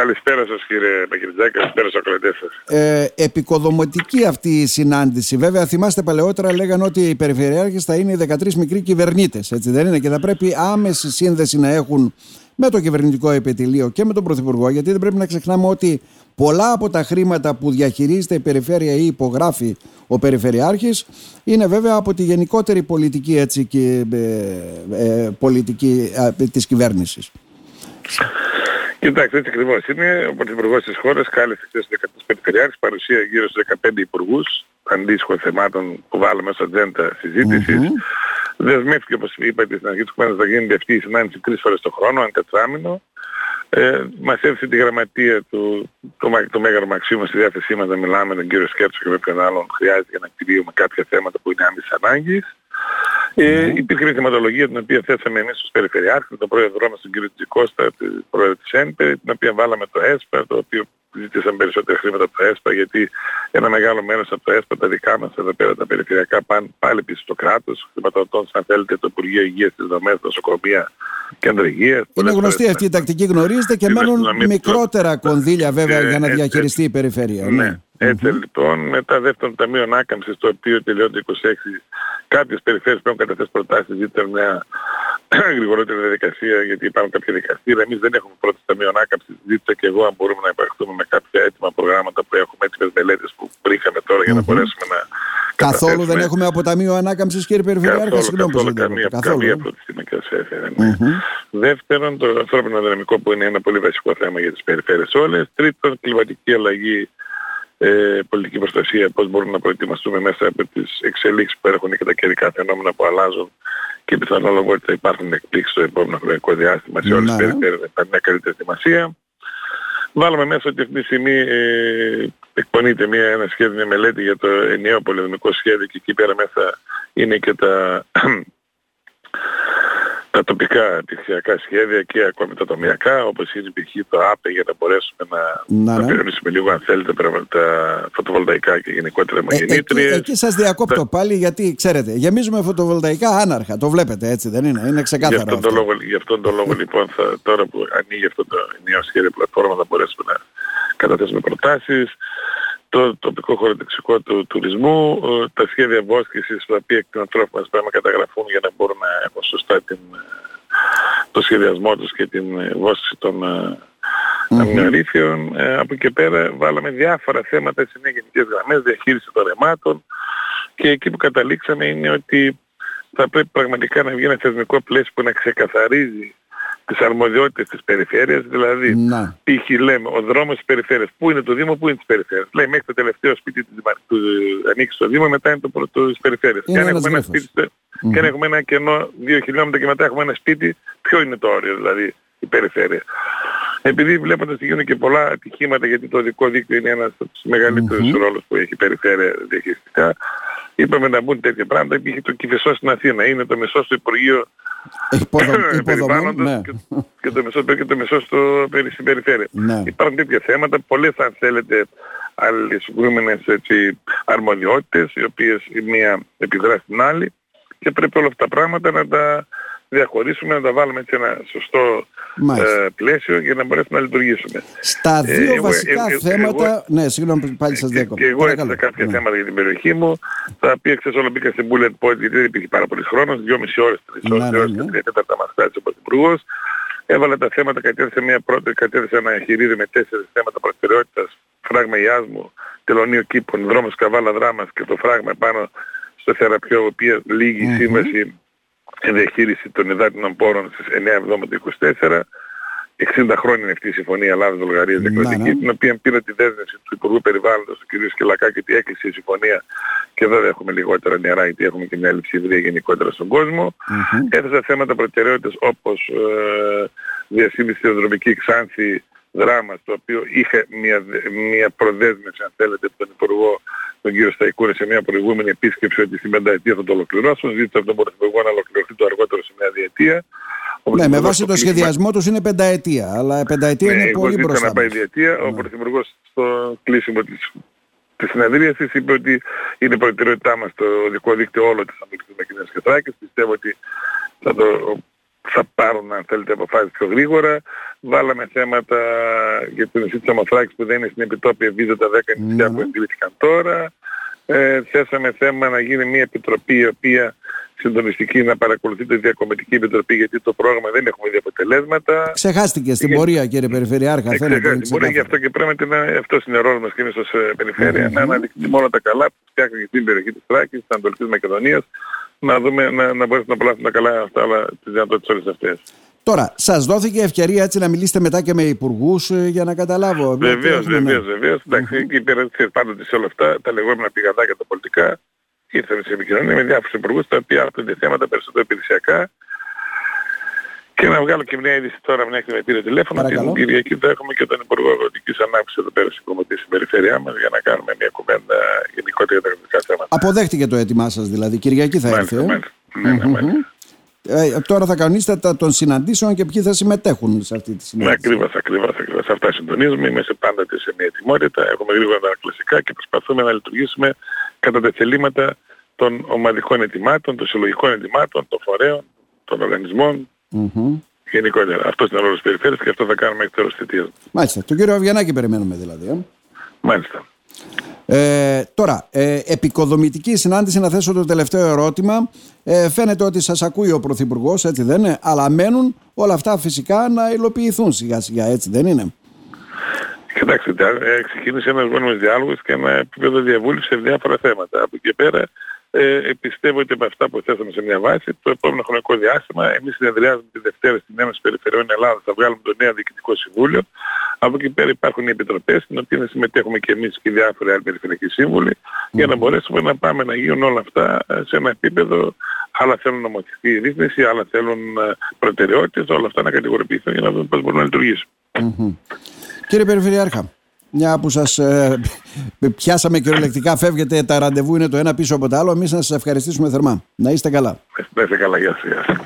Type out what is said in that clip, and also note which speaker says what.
Speaker 1: Καλησπέρα σας κύριε Παγκριτζάκη, καλησπέρα στους ακροατές σας.
Speaker 2: Ε, επικοδομητική αυτή η συνάντηση. Βέβαια θυμάστε παλαιότερα λέγανε ότι οι περιφερειάρχες θα είναι οι 13 μικροί κυβερνήτες, έτσι δεν είναι, και θα πρέπει άμεση σύνδεση να έχουν με το κυβερνητικό επιτελείο και με τον Πρωθυπουργό, γιατί δεν πρέπει να ξεχνάμε ότι πολλά από τα χρήματα που διαχειρίζεται η περιφέρεια ή υπογράφει ο Περιφερειάρχης είναι βέβαια από τη γενικότερη πολιτική, έτσι, και, ε, ε, πολιτική ε, της κυβέρνησης.
Speaker 1: Κοιτάξτε, έτσι ακριβώς είναι. Ο Πρωθυπουργός της χώρας κάλεσε χθες του 15 περιφερειάρχε, παρουσία γύρω στους 15 υπουργούς αντίστοιχων θεμάτων που βάλαμε ως ατζέντα συζήτησης. Mm-hmm. Δεσμεύτηκε, όπως είπατε στην αρχή του κουβέντας, να γίνεται αυτή η συνάντηση τρεις φορές το χρόνο, αν τετράμινο. Ε, μας έδωσε τη γραμματεία του, το, το Μέγαρο Μαξίμου στη διάθεσή μας να μιλάμε με τον κύριο Σκέρτσο και με ποιον άλλον χρειάζεται για να κτηρίουμε κάποια θέματα που είναι άμεσης ανάγκης. Ε, υπήρχε μια θεματολογία την οποία θέσαμε εμείς ως Περιφερειάρχη, τον πρόεδρό μας τον κύριο Τζικώστα, τον πρόεδρο της ΕΝΠΕ, την οποία βάλαμε το ΕΣΠΑ, το οποίο ζήτησαν περισσότερα χρήματα από το ΕΣΠΑ, γιατί ένα μεγάλο μέρος από το ΕΣΠΑ, τα δικά μας εδώ πέρα, τα περιφερειακά, πάνε πάλι πίσω στο κράτος, χρηματοδοτών, αν θέλετε, το Υπουργείο Υγείας, τις δομές, τα νοσοκομεία, κέντρα υγείας.
Speaker 2: Είναι γνωστή αυτή η τακτική, γνωρίζετε και μένουν μικρότερα κονδύλια βέβαια για να διαχειριστεί η περιφέρεια.
Speaker 1: Ναι. ναι. Έτσι mm-hmm. λοιπόν, μετά δεύτερον ταμείο ανάκαμψης, το οποίο τελειώνει το 26, κάποιες περιφέρειες πρέπει να καταθέσουν προτάσεις, ζήτησαν μια γρηγορότερη διαδικασία, γιατί υπάρχουν κάποια δικαστήρια. Εμείς δεν έχουμε πρώτη ταμείο ανάκαμψης, ζήτησα και εγώ αν μπορούμε να υπαρχθούμε με κάποια έτοιμα προγράμματα που έχουμε, έτοιμες μελέτες που βρήκαμε τώρα για να μπορέσουμε να
Speaker 2: Καθόλου δεν έχουμε από Ταμείο Ανάκαμψης κύριε Περιφερειάρχα,
Speaker 1: συγγνώμη που καμία, καθόλου. Καμία πρώτη στιγμή και σας έφερε. Ναι. Δεύτερον, το ανθρώπινο δυναμικό που είναι ένα πολύ βασικό θέμα για τις περιφέρειες όλες. Τρίτον, κλιματική αλλαγή ε, πολιτική προστασία, πώς μπορούμε να προετοιμαστούμε μέσα από τις εξελίξεις που έχουν και τα καιρικά φαινόμενα που αλλάζουν και πιθανόλογο ότι θα υπάρχουν εκπλήξεις στο επόμενο χρονικό διάστημα σε όλες τις ναι. περιφέρειες με μια καλύτερη ετοιμασία. Βάλαμε μέσα ότι αυτή τη στιγμή ε, εκπονείται μια, ένα σχέδιο, μια μελέτη για το ενιαίο πολεμικό σχέδιο και εκεί πέρα μέσα είναι και τα τα τοπικά επιχειρησιακά σχέδια και ακόμη τα τομιακά, όπως είναι π.χ. το ΑΠΕ για να μπορέσουμε να, να, να περιορίσουμε λίγο αν θέλετε τα φωτοβολταϊκά και γενικότερα μαγεννήτριες.
Speaker 2: Ε, εκεί, εκεί σας διακόπτω τα... πάλι γιατί ξέρετε, γεμίζουμε φωτοβολταϊκά άναρχα, το βλέπετε έτσι δεν είναι, είναι ξεκάθαρο
Speaker 1: γι αυτόν, αυτό. Τον λόγο, γι' αυτόν τον λόγο λοιπόν θα, τώρα που ανοίγει αυτό το νέο σχέδιο πλατφόρμα θα μπορέσουμε να καταθέσουμε προτάσεις το τοπικό χωροτεξικό του τουρισμού, τα σχέδια βόσκησης τα οποία κτηνοτρόφοι μας πρέπει να καταγραφούν για να μπορούν να έχουν σωστά την, το σχεδιασμό τους και την βόσκηση των mm-hmm. Ε, από εκεί πέρα βάλαμε διάφορα θέματα σε νέες γενικές γραμμές, διαχείριση των ρεμάτων και εκεί που καταλήξαμε είναι ότι θα πρέπει πραγματικά να βγει ένα θεσμικό πλαίσιο που να ξεκαθαρίζει τις αρμοδιότητες της περιφέρειας, δηλαδή να. π.χ. λέμε ο δρόμος της περιφέρειας, πού είναι το Δήμο, πού είναι της περιφέρειας. Λέει μέχρι το τελευταίο σπίτι της, του, ανοίξει στο Δήμο, μετά είναι το πρώτο της περιφέρειας. Και αν, έχουμε ένα σπίτι, mm. και αν έχουμε ένα κενό 2 χιλιόμετρα και μετά έχουμε ένα σπίτι, ποιο είναι το όριο δηλαδή η περιφέρεια. Επειδή βλέποντας ότι γίνονται και πολλά ατυχήματα, γιατί το δικό δίκτυο είναι ένας από τους μεγαλύτερους mm-hmm. ρόλους που έχει η περιφέρεια διαχειριστικά, είπαμε να μπουν τέτοια πράγματα. Υπήρχε το κυβεσό στην Αθήνα, είναι το μεσό στο Υπουργείο
Speaker 2: Περιβάλλοντος ναι.
Speaker 1: και, το μεσό, και το μεσό στο, στην περιφέρεια. Ναι. Υπάρχουν τέτοια θέματα, πολλές αν θέλετε άλλες συγκρούμενες αρμοδιότητες, οι οποίες η μία επιδρά στην άλλη και πρέπει όλα αυτά τα πράγματα να τα διαχωρίσουμε, να τα βάλουμε σε ένα σωστό ε, πλαίσιο για να μπορέσουμε να λειτουργήσουμε.
Speaker 2: Στα ε, δύο βασικά εγώ, θέματα, εγώ, ναι, συγγνώμη πάλι σας διακόπτω.
Speaker 1: Και εγώ έθεσα κάποια ναι. θέματα για την περιοχή μου, τα οποία ξέρεις όλα μπήκα στην bullet point γιατί δεν υπήρχε πάρα πολύ χρόνος, δυόμιση ώρες, τρεις ναι, ώρες, ναι, ώρες ναι. και τρία τέταρτα μας κράτησε ο Πρωθυπουργός. Έβαλα τα θέματα, κατέθεσε μια πρώτη, κατέθεσε ένα εγχειρίδιο με τέσσερις θέματα προτεραιότητας, φράγμα Ιάσμου, τελωνίο κήπων, δρόμος Καβάλα Δράμας και το φράγμα πάνω στο θεραπείο, η οποία λίγη mm-hmm. σύμβαση διαχείριση των υδάτινων πόρων στις 9 Εβδόμου 24. 60 χρόνια είναι αυτή η συμφωνία Ελλάδας-Βουλγαρίας ναι, διακρατική, ναι. την οποία πήρε τη δέσμευση του Υπουργού Περιβάλλοντος, του κ. Σκελακάκη, ότι έκλεισε η συμφωνία και εδώ δεν έχουμε λιγότερα νερά, γιατί έχουμε και μια έλλειψη υδρία γενικότερα στον κόσμο. Mm-hmm. Έθεσα θέματα προτεραιότητας όπως ε, διασύνδεση διαδρομική Ξάνθη δράμα, το οποίο είχε μια, μια προδέσμευση, αν θέλετε, από τον Υπουργό τον κύριο Σταϊκούρη σε μια προηγούμενη επίσκεψη ότι στην πενταετία θα το ολοκληρώσουν. Ζήτησε από τον Πρωθυπουργό να ολοκληρωθεί το αργότερο σε μια διετία.
Speaker 2: Ναι, με βάση το σχεδιασμό τους είναι πενταετία, αλλά πενταετία ναι, είναι πολύ μπροστά.
Speaker 1: να πάει διετία. Ναι. Ο Πρωθυπουργός στο κλείσιμο της της συνεδρίασης είπε ότι είναι προτεραιότητά μας το δικό δίκτυο όλο της Αμερικής Μακεδονίας και Θράκης. Πιστεύω ότι θα το θα πάρουν αν θέλετε αποφάσεις πιο γρήγορα. Βάλαμε θέματα για την νησί της Αμοθράκης που δεν είναι στην επιτόπια βίζα τα 10 νησιά που εγκρίθηκαν τώρα. Ε, θέσαμε θέμα να γίνει μια επιτροπή η οποία συντονιστική να παρακολουθεί τη διακομματική επιτροπή γιατί το πρόγραμμα δεν έχουμε δει αποτελέσματα.
Speaker 2: Ξεχάστηκε στην πορεία κύριε Περιφερειάρχα.
Speaker 1: Ε, φαίνεται. Στην πορεία γι' αυτό και πρέπει να αυτό είναι ο ρόλος μας και εμείς ως ε, περιφερεια να αναδεικτεί μόνο τα καλά που φτιάχνει για την περιοχή της Τράκης, της Ανατολικής Μακεδονίας να, δούμε, να, να μπορέσουμε να απολαύσουμε τα καλά αυτά, αλλά τις δυνατότητες όλες αυτές.
Speaker 2: Τώρα, σας δόθηκε ευκαιρία έτσι να μιλήσετε μετά και με υπουργούς ε, για να καταλάβω.
Speaker 1: Βεβαίως, βεβαίως, βεβαίως. Εντάξει, εκεί πέρα πάντοτε σε όλα αυτά τα λεγόμενα πηγαδάκια τα πολιτικά ήρθαμε σε επικοινωνία με διάφορους υπουργούς τα οποία άπτονται θέματα περισσότερο υπηρεσιακά και να βγάλω και μια είδηση τώρα, μια και με πήρε τηλέφωνο. Παρακαλώ. Την Κυριακή θα έχουμε και τον Υπουργό Αγροτικής Ανάπτυξης εδώ πέρα στην Κομωτή στην περιφέρειά μας για να κάνουμε μια κουβέντα γενικότερα για τα αγροτικά θέματα.
Speaker 2: Αποδέχτηκε το αίτημά σας δηλαδή. Κυριακή θα έρθει. Ε; Ναι, ναι, ναι. Ε, τώρα θα κανονίσετε τα των συναντήσεων και ποιοι θα συμμετέχουν σε αυτή τη συνάντηση.
Speaker 1: Ναι, ακριβώς, ακριβώς, ακριβώς. Αυτά συντονίζουμε. Είμαστε πάντα σε μια ετοιμότητα. Έχουμε γρήγορα τα κλασικά και προσπαθούμε να λειτουργήσουμε κατά τα θελήματα των ομαδικών ετοιμάτων, των συλλογικών ετοιμάτων, των φορέων, των οργανισμών. Mm-hmm. Γενικότερα. Αυτός είναι ο ρόλος της περιφέρειας και αυτό θα κάνουμε εκ τέλος θητείας.
Speaker 2: Μάλιστα. Τον κύριο Αβιανάκη περιμένουμε δηλαδή. Ε.
Speaker 1: Μάλιστα.
Speaker 2: Ε, τώρα, ε, επικοδομητική συνάντηση να θέσω το τελευταίο ερώτημα. Ε, φαίνεται ότι σας ακούει ο Πρωθυπουργός, έτσι δεν είναι, αλλά μένουν όλα αυτά φυσικά να υλοποιηθούν σιγά σιγά, έτσι δεν είναι;
Speaker 1: Κοιτάξτε, ε, ξεκίνησε ένας γόνιμος διάλογος και ένα επίπεδο διαβούλευσης σε διάφορα θέματα. Από εκεί πέρα ε, πιστεύω ότι με αυτά που θέσαμε σε μια βάση, το επόμενο χρονικό διάστημα, εμείς συνεδριάζουμε τη Δευτέρα στην Ένωση Περιφερειών Ελλάδας, θα βγάλουμε το νέο Διοικητικό Συμβούλιο. Από εκεί πέρα υπάρχουν οι επιτροπές, στην οποία συμμετέχουμε και εμείς και οι διάφοροι άλλοι περιφερειακοί σύμβουλοι, για να μπορέσουμε να πάμε να γίνουν όλα αυτά σε ένα επίπεδο άλλα θέλουν νομοθετική ρύθμιση, άλλα θέλουν ε, προτεραιότητες, όλα αυτά να κατηγορηποιηθούν για να δούμε πώς μπορούν να λειτουργήσουν.
Speaker 2: Κύριε Περιφερειάρχα, μια που σας ε, πιάσαμε κυριολεκτικά, φεύγετε, τα ραντεβού είναι το ένα πίσω από το άλλο, εμείς να σας ευχαριστήσουμε θερμά. Να είστε καλά.
Speaker 1: Να είστε καλά, γεια σας.